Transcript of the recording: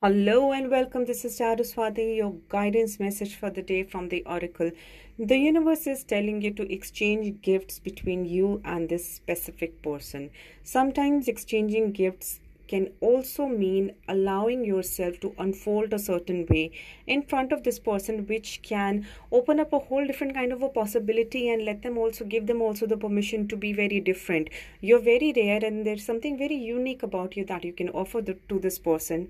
Hello and welcome. This is Saraswati, your guidance message for the day from the Oracle. The universe is telling you to exchange gifts between you and this specific person. Sometimes exchanging gifts can also mean allowing yourself to unfold a certain way in front of this person which can open up a whole different kind of a possibility and let them also give them also the permission to be very different you're very rare and there's something very unique about you that you can offer the, to this person